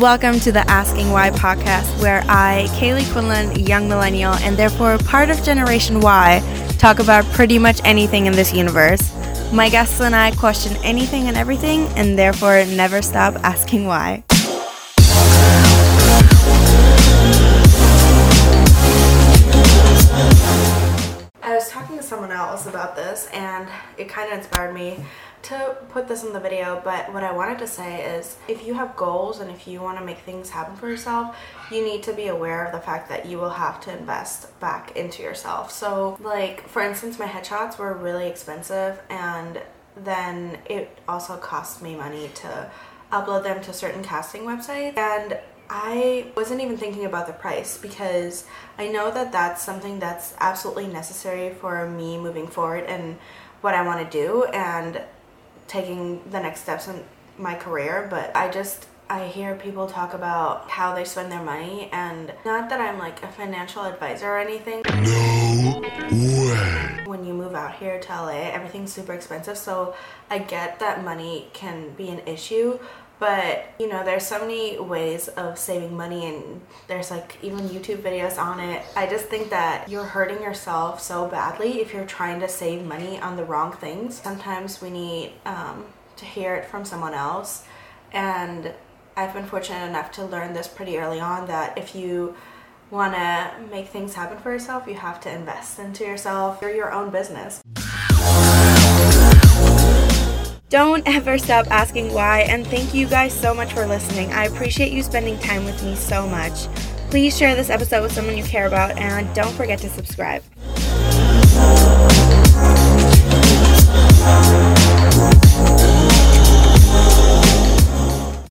Welcome to the Asking Y podcast, where I, Kaylee Quinlan, young millennial, and therefore part of Generation Y, talk about pretty much anything in this universe. My guests and I question anything and everything, and therefore never stop asking why. Else about this, and it kind of inspired me to put this in the video, but what I wanted to say is if you have goals and if you want to make things happen for yourself, you need to be aware of the fact that you will have to invest back into yourself. So, like, for instance, my headshots were really expensive, and then it also cost me money to upload them to certain casting websites. And I wasn't even thinking about the price because I know that that's something that's absolutely necessary for me moving forward and what I want to do. And taking the next steps in my career, but I just I hear people talk about how they spend their money and not that I'm like a financial advisor or anything. No way. When you move out here to LA, everything's super expensive, so I get that money can be an issue, but you know there's so many ways of saving money and there's like even youtube videos on it. I just think that you're hurting yourself so badly if you're trying to save money on the wrong things. Sometimes we need um, to hear it from someone else. And i've been fortunate enough to learn this pretty early on that if you want to make things happen for yourself you have to invest into yourself. You're your own business don't ever stop asking why, and thank you guys so much for listening. I appreciate you spending time with me so much. Please share this episode with someone you care about, and don't forget to subscribe.